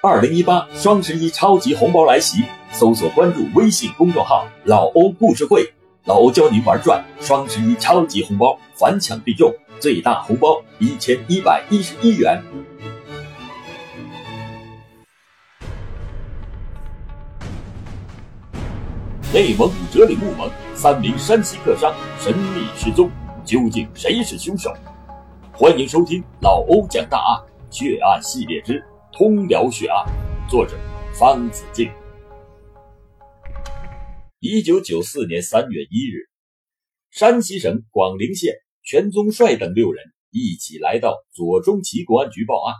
二零一八双十一超级红包来袭，搜索关注微信公众号“老欧故事会”，老欧教您玩转双十一超级红包，反抢必中，最大红包一千一百一十一元。内蒙古哲里木盟三名山西客商神秘失踪，究竟谁是凶手？欢迎收听老欧讲大案血案系列之。通辽血案，作者方子敬。一九九四年三月一日，山西省广陵县全宗帅等六人一起来到左中旗公安局报案。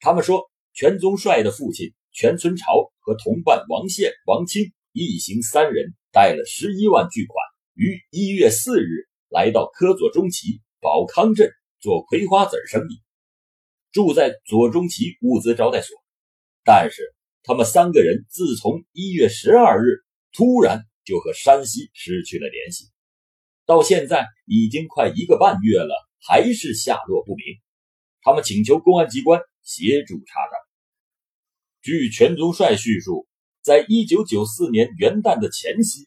他们说，全宗帅的父亲全村朝和同伴王宪、王清一行三人带了十一万巨款，于一月四日来到科左中旗宝康镇做葵花籽生意。住在左中旗物资招待所，但是他们三个人自从一月十二日突然就和山西失去了联系，到现在已经快一个半月了，还是下落不明。他们请求公安机关协助查找。据全宗帅叙述，在一九九四年元旦的前夕，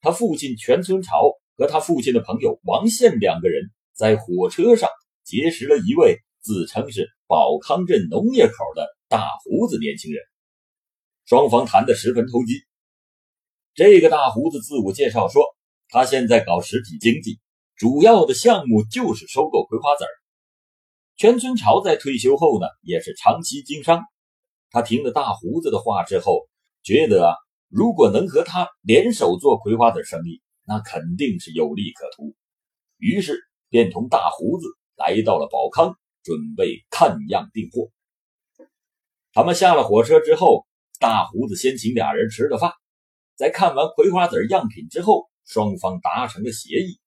他父亲全村朝和他父亲的朋友王宪两个人在火车上结识了一位。自称是宝康镇农业口的大胡子年轻人，双方谈得十分投机。这个大胡子自我介绍说，他现在搞实体经济，主要的项目就是收购葵花籽儿。全村朝在退休后呢，也是长期经商。他听了大胡子的话之后，觉得啊，如果能和他联手做葵花籽生意，那肯定是有利可图。于是便同大胡子来到了宝康。准备看样订货。他们下了火车之后，大胡子先请俩人吃了饭。在看完葵花籽样品之后，双方达成了协议：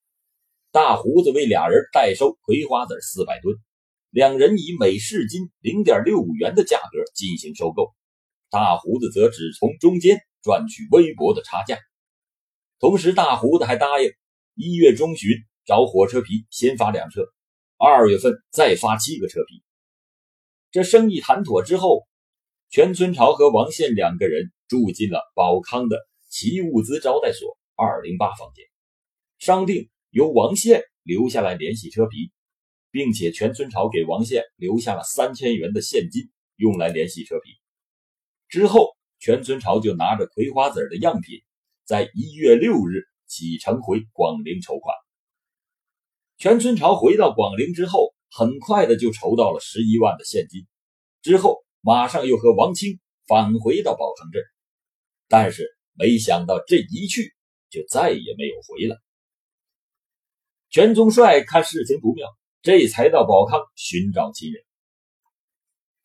大胡子为俩人代收葵花籽四百吨，两人以每市斤零点六五元的价格进行收购，大胡子则只从中间赚取微薄的差价。同时，大胡子还答应一月中旬找火车皮先发两车。二月份再发七个车皮。这生意谈妥之后，全村朝和王宪两个人住进了宝康的奇物资招待所二零八房间，商定由王宪留下来联系车皮，并且全村朝给王宪留下了三千元的现金，用来联系车皮。之后，全村朝就拿着葵花籽的样品，在一月六日启程回广陵筹款。全村朝回到广陵之后，很快的就筹到了十一万的现金，之后马上又和王清返回到宝康镇，但是没想到这一去就再也没有回来。全宗帅看事情不妙，这才到宝康寻找亲人。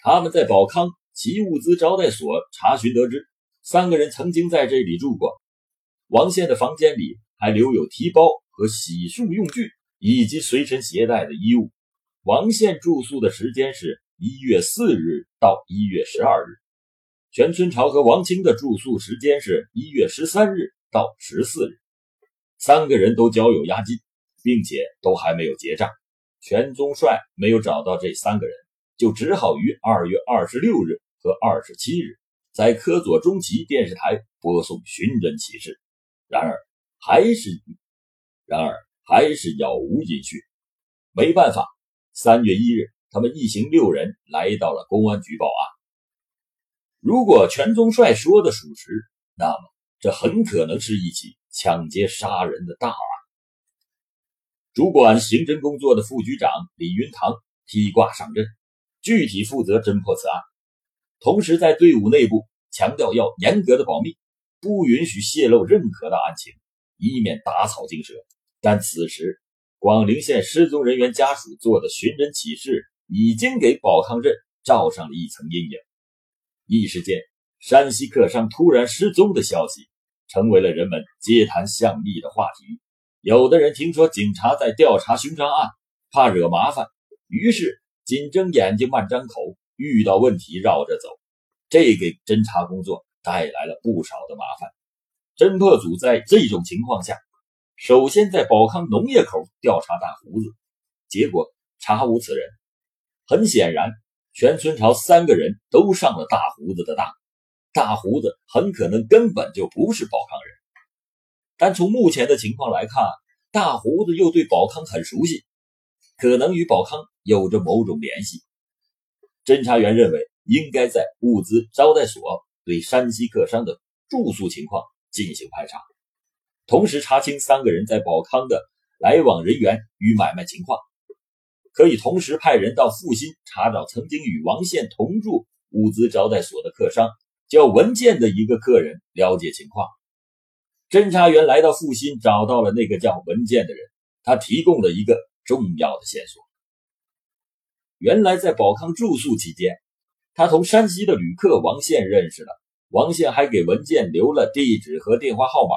他们在宝康奇物资招待所查询得知，三个人曾经在这里住过。王宪的房间里还留有提包和洗漱用具。以及随身携带的衣物。王宪住宿的时间是一月四日到一月十二日，全村朝和王清的住宿时间是一月十三日到十四日。三个人都交有押金，并且都还没有结账。全宗帅没有找到这三个人，就只好于二月二十六日和二十七日在科左中旗电视台播送寻人启事。然而，还是然而。还是杳无音讯，没办法。三月一日，他们一行六人来到了公安局报案。如果全宗帅说的属实，那么这很可能是一起抢劫杀人的大案。主管刑侦工作的副局长李云堂披挂上阵，具体负责侦破此案，同时在队伍内部强调要严格的保密，不允许泄露任何的案情，以免打草惊蛇。但此时，广陵县失踪人员家属做的寻人启事已经给宝康镇罩上了一层阴影。一时间，山西客商突然失踪的消息成为了人们街谈巷议的话题。有的人听说警察在调查凶杀案，怕惹麻烦，于是紧睁眼睛慢张口，遇到问题绕着走，这给侦查工作带来了不少的麻烦。侦破组在这种情况下。首先在宝康农业口调查大胡子，结果查无此人。很显然，全村朝三个人都上了大胡子的当，大胡子很可能根本就不是宝康人。但从目前的情况来看，大胡子又对宝康很熟悉，可能与宝康有着某种联系。侦查员认为，应该在物资招待所对山西客商的住宿情况进行排查，同时查清三个人在保康的来往人员与买卖情况。可以同时派人到阜新查找曾经与王宪同住物资招待所的客商叫文建的一个客人，了解情况。侦查员来到阜新，找到了那个叫文建的人，他提供了一个重要的线索。原来在保康住宿期间，他同山西的旅客王宪认识了，王宪还给文建留了地址和电话号码，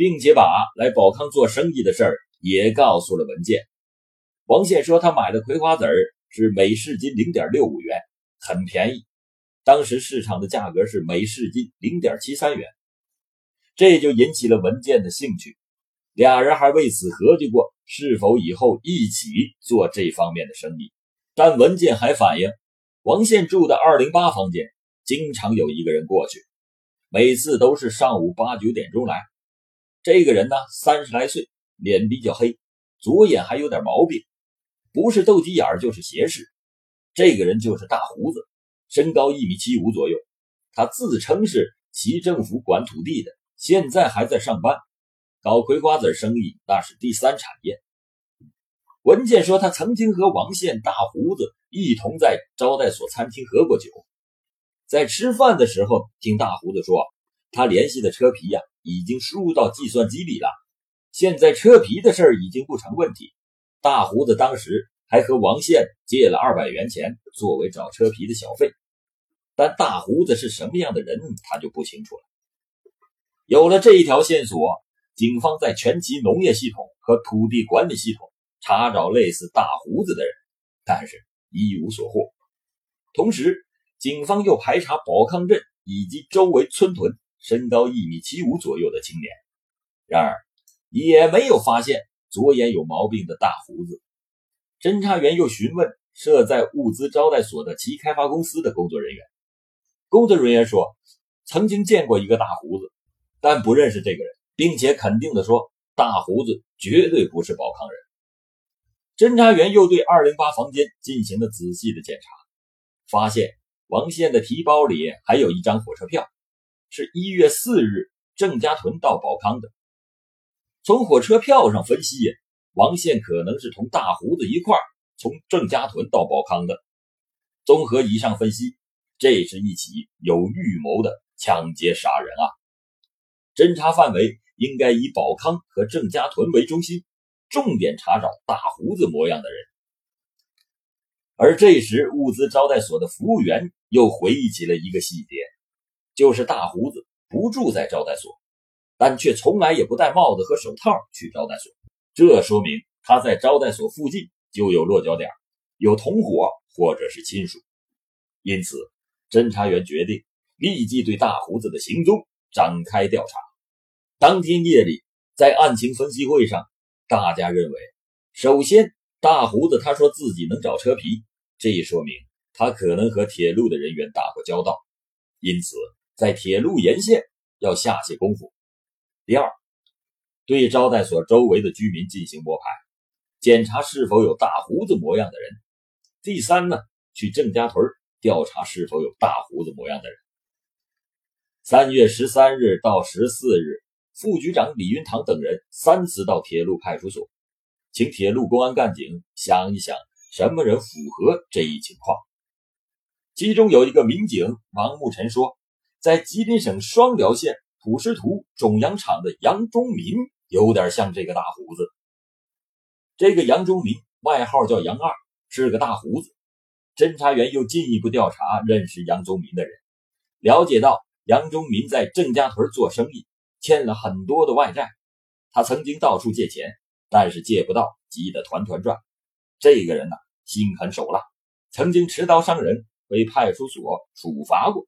并且把来宝康做生意的事儿也告诉了文建。王宪说，他买的葵花籽儿是每市斤零点六五元，很便宜。当时市场的价格是每市斤零点七三元，这就引起了文建的兴趣。俩人还为此合计过是否以后一起做这方面的生意。但文建还反映，王宪住的二零八房间经常有一个人过去，每次都是上午八九点钟来。这个人呢，三十来岁，脸比较黑，左眼还有点毛病。不是斗鸡眼就是斜视，这个人就是大胡子，身高一米七五左右。他自称是齐政府管土地的，现在还在上班，搞葵花籽生意那是第三产业。文件说，他曾经和王宪、大胡子一同在招待所餐厅喝过酒，在吃饭的时候，听大胡子说，他联系的车皮呀已经输入到计算机里了，现在车皮的事儿已经不成问题。大胡子当时还和王宪借了二百元钱作为找车皮的小费，但大胡子是什么样的人，他就不清楚了。有了这一条线索，警方在全旗农业系统和土地管理系统查找类似大胡子的人，但是一无所获。同时，警方又排查宝康镇以及周围村屯身高一米七五左右的青年，然而也没有发现。左眼有毛病的大胡子，侦查员又询问设在物资招待所的其开发公司的工作人员。工作人员说，曾经见过一个大胡子，但不认识这个人，并且肯定的说，大胡子绝对不是宝康人。侦查员又对二零八房间进行了仔细的检查，发现王宪的提包里还有一张火车票，是一月四日郑家屯到宝康的。从火车票上分析，王宪可能是同大胡子一块从郑家屯到宝康的。综合以上分析，这是一起有预谋的抢劫杀人案。侦查范围应该以宝康和郑家屯为中心，重点查找大胡子模样的人。而这时，物资招待所的服务员又回忆起了一个细节，就是大胡子不住在招待所。但却从来也不戴帽子和手套去招待所，这说明他在招待所附近就有落脚点，有同伙或者是亲属。因此，侦查员决定立即对大胡子的行踪展开调查。当天夜里，在案情分析会上，大家认为，首先，大胡子他说自己能找车皮，这说明他可能和铁路的人员打过交道，因此在铁路沿线要下些功夫。第二，对招待所周围的居民进行摸排，检查是否有大胡子模样的人。第三呢，去郑家屯调查是否有大胡子模样的人。三月十三日到十四日，副局长李云堂等人三次到铁路派出所，请铁路公安干警想一想，什么人符合这一情况。其中有一个民警王木臣说，在吉林省双辽县。普什图种羊场的杨忠民有点像这个大胡子。这个杨忠民外号叫杨二，是个大胡子。侦查员又进一步调查认识杨忠民的人，了解到杨忠民在郑家屯做生意，欠了很多的外债。他曾经到处借钱，但是借不到，急得团团转。这个人呢，心狠手辣，曾经持刀伤人，被派出所处罚过。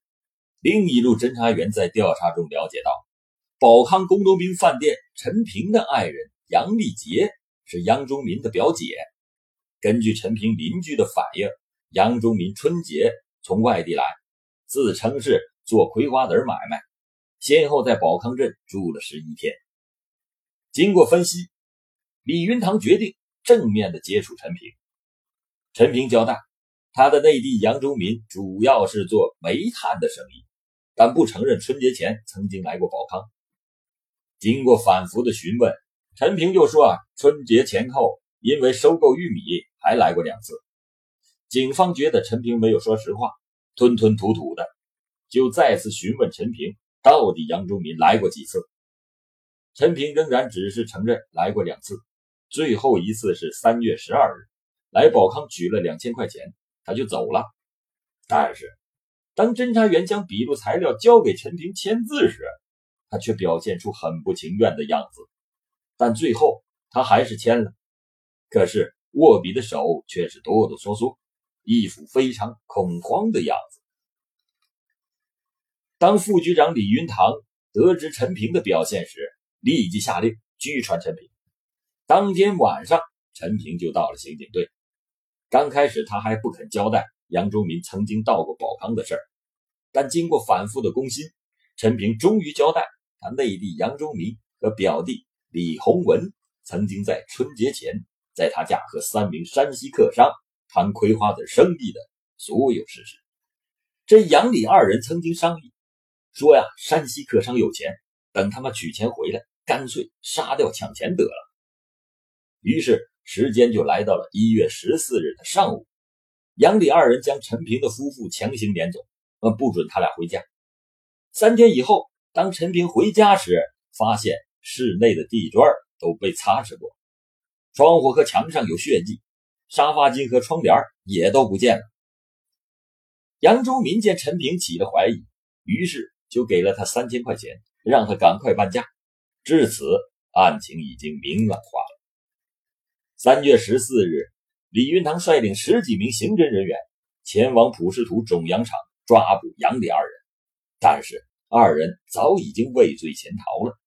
另一路侦查员在调查中了解到，宝康工农兵饭店陈平的爱人杨丽杰是杨忠民的表姐。根据陈平邻居的反映，杨忠民春节从外地来，自称是做葵花籽买卖，先后在宝康镇住了十一天。经过分析，李云堂决定正面的接触陈平。陈平交代，他的内地杨忠民主要是做煤炭的生意，但不承认春节前曾经来过宝康。经过反复的询问，陈平就说啊，春节前后因为收购玉米还来过两次。警方觉得陈平没有说实话，吞吞吐吐的，就再次询问陈平到底杨忠民来过几次。陈平仍然只是承认来过两次，最后一次是三月十二日，来宝康取了两千块钱，他就走了。但是，当侦查员将笔录材料交给陈平签字时，他却表现出很不情愿的样子。但最后他还是签了，可是握笔的手却是哆哆嗦嗦，一副非常恐慌的样子。当副局长李云堂得知陈平的表现时，立即下令拘传陈平。当天晚上，陈平就到了刑警队。刚开始，他还不肯交代杨忠民曾经到过宝康的事儿，但经过反复的攻心，陈平终于交代，他内地杨忠民和表弟李洪文曾经在春节前在他家和三名山西客商谈葵花籽生意的所有事实。这杨李二人曾经商议说呀，山西客商有钱，等他们取钱回来。干脆杀掉抢钱得了。于是时间就来到了一月十四日的上午，杨李二人将陈平的夫妇强行撵走，呃，不准他俩回家。三天以后，当陈平回家时，发现室内的地砖都被擦拭过，窗户和墙上有血迹，沙发巾和窗帘也都不见了。杨忠民见陈平起了怀疑，于是就给了他三千块钱，让他赶快搬家。至此，案情已经明朗化了。三月十四日，李云堂率领十几名刑侦人员前往普什图种养场抓捕杨李二人，但是二人早已经畏罪潜逃了。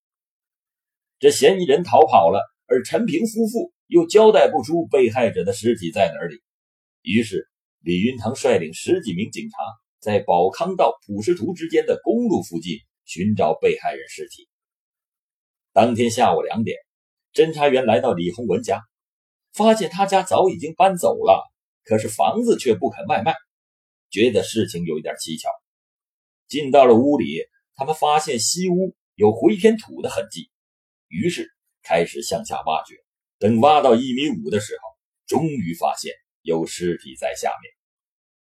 这嫌疑人逃跑了，而陈平夫妇又交代不出被害者的尸体在哪里，于是李云堂率领十几名警察在宝康到普什图之间的公路附近寻找被害人尸体。当天下午两点，侦查员来到李洪文家，发现他家早已经搬走了，可是房子却不肯外卖，觉得事情有一点蹊跷。进到了屋里，他们发现西屋有回填土的痕迹，于是开始向下挖掘。等挖到一米五的时候，终于发现有尸体在下面。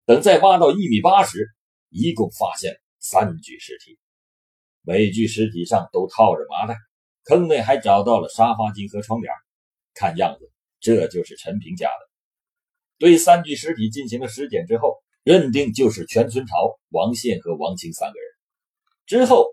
等再挖到一米八时，一共发现了三具尸体，每具尸体上都套着麻袋。坑内还找到了沙发巾和窗帘，看样子这就是陈平家的。对三具尸体进行了尸检之后，认定就是全村朝、王宪和王清三个人。之后，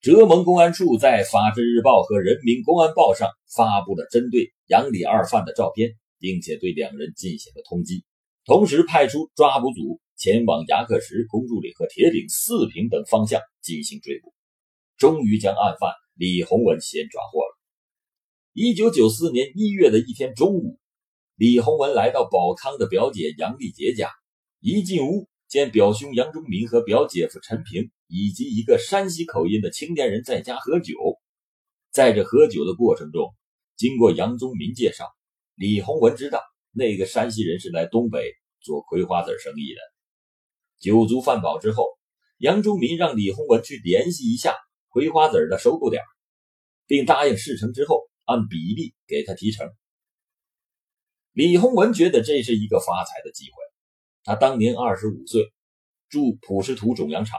浙蒙公安处在《法制日报》和《人民公安报》上发布了针对杨李二犯的照片，并且对两人进行了通缉，同时派出抓捕组前往牙克石、公主岭和铁岭、四平等方向进行追捕，终于将案犯。李洪文先抓获了。一九九四年一月的一天中午，李洪文来到宝康的表姐杨丽杰家，一进屋见表兄杨忠民和表姐夫陈平以及一个山西口音的青年人在家喝酒。在这喝酒的过程中，经过杨忠民介绍，李洪文知道那个山西人是来东北做葵花籽生意的。酒足饭饱之后，杨忠民让李洪文去联系一下。葵花籽的收购点，并答应事成之后按比例给他提成。李洪文觉得这是一个发财的机会。他当年二十五岁，住普什图种养场，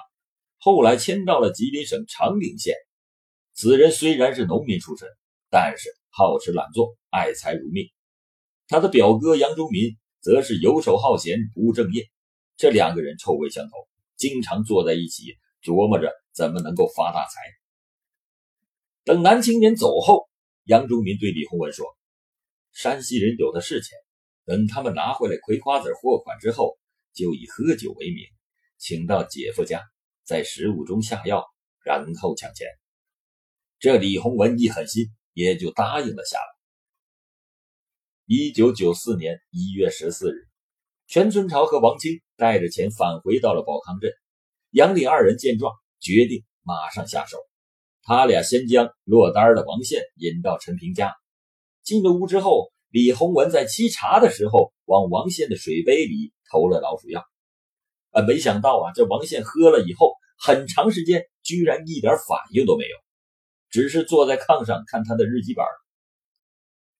后来迁到了吉林省长岭县。此人虽然是农民出身，但是好吃懒做，爱财如命。他的表哥杨忠民则是游手好闲，不务正业。这两个人臭味相投，经常坐在一起琢磨着。怎么能够发大财？等男青年走后，杨忠民对李洪文说：“山西人有的是钱，等他们拿回来葵花籽货款之后，就以喝酒为名，请到姐夫家，在食物中下药，然后抢钱。”这李洪文一狠心，也就答应了下来。一九九四年一月十四日，全村朝和王清带着钱返回到了宝康镇。杨李二人见状，决定马上下手。他俩先将落单的王宪引到陈平家。进了屋之后，李洪文在沏茶的时候，往王宪的水杯里投了老鼠药。啊，没想到啊，这王宪喝了以后，很长时间居然一点反应都没有，只是坐在炕上看他的日记本。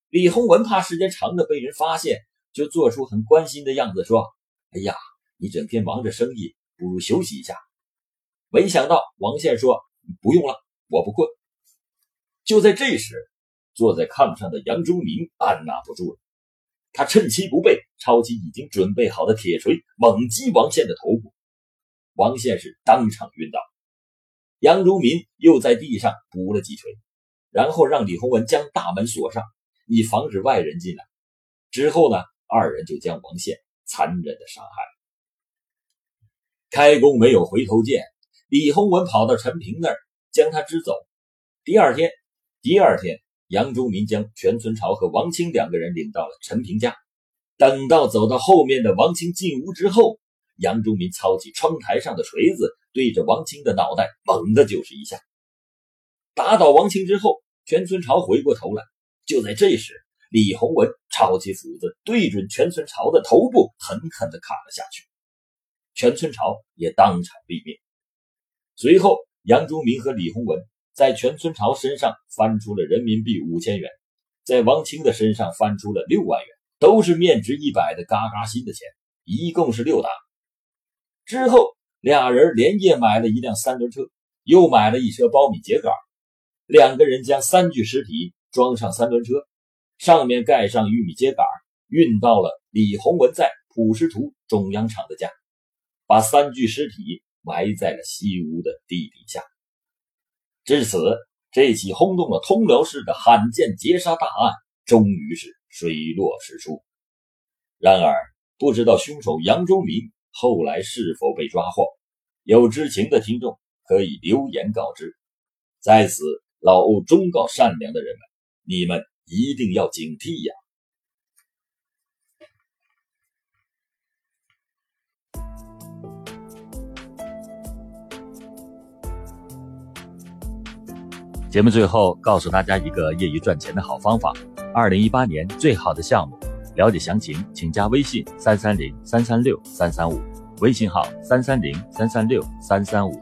李洪文怕时间长了被人发现，就做出很关心的样子，说：“哎呀，你整天忙着生意，不如休息一下。”没想到王宪说：“不用了，我不困。”就在这时，坐在炕上的杨忠明按捺不住了。他趁其不备，抄起已经准备好的铁锤，猛击王宪的头部。王宪是当场晕倒。杨忠民又在地上补了几锤，然后让李洪文将大门锁上，以防止外人进来。之后呢，二人就将王宪残忍的杀害。开弓没有回头箭，李洪文跑到陈平那儿，将他支走。第二天，第二天。杨忠民将全村朝和王清两个人领到了陈平家。等到走到后面的王清进屋之后，杨忠民操起窗台上的锤子，对着王清的脑袋猛的就是一下。打倒王清之后，全村朝回过头来。就在这时，李洪文抄起斧子，对准全村朝的头部狠狠地砍了下去。全村朝也当场毙命。随后，杨忠民和李洪文。在全村朝身上翻出了人民币五千元，在王清的身上翻出了六万元，都是面值一百的嘎嘎新的钱，一共是六沓。之后，俩人连夜买了一辆三轮车，又买了一车苞米秸秆，两个人将三具尸体装上三轮车，上面盖上玉米秸秆，运到了李洪文在普什图中央厂的家，把三具尸体埋在了西屋的地底下。至此，这起轰动了通辽市的罕见劫杀大案终于是水落石出。然而，不知道凶手杨忠民后来是否被抓获？有知情的听众可以留言告知。在此，老欧忠告善良的人们：你们一定要警惕呀！节目最后告诉大家一个业余赚钱的好方法：二零一八年最好的项目，了解详情请加微信三三零三三六三三五，微信号三三零三三六三三五。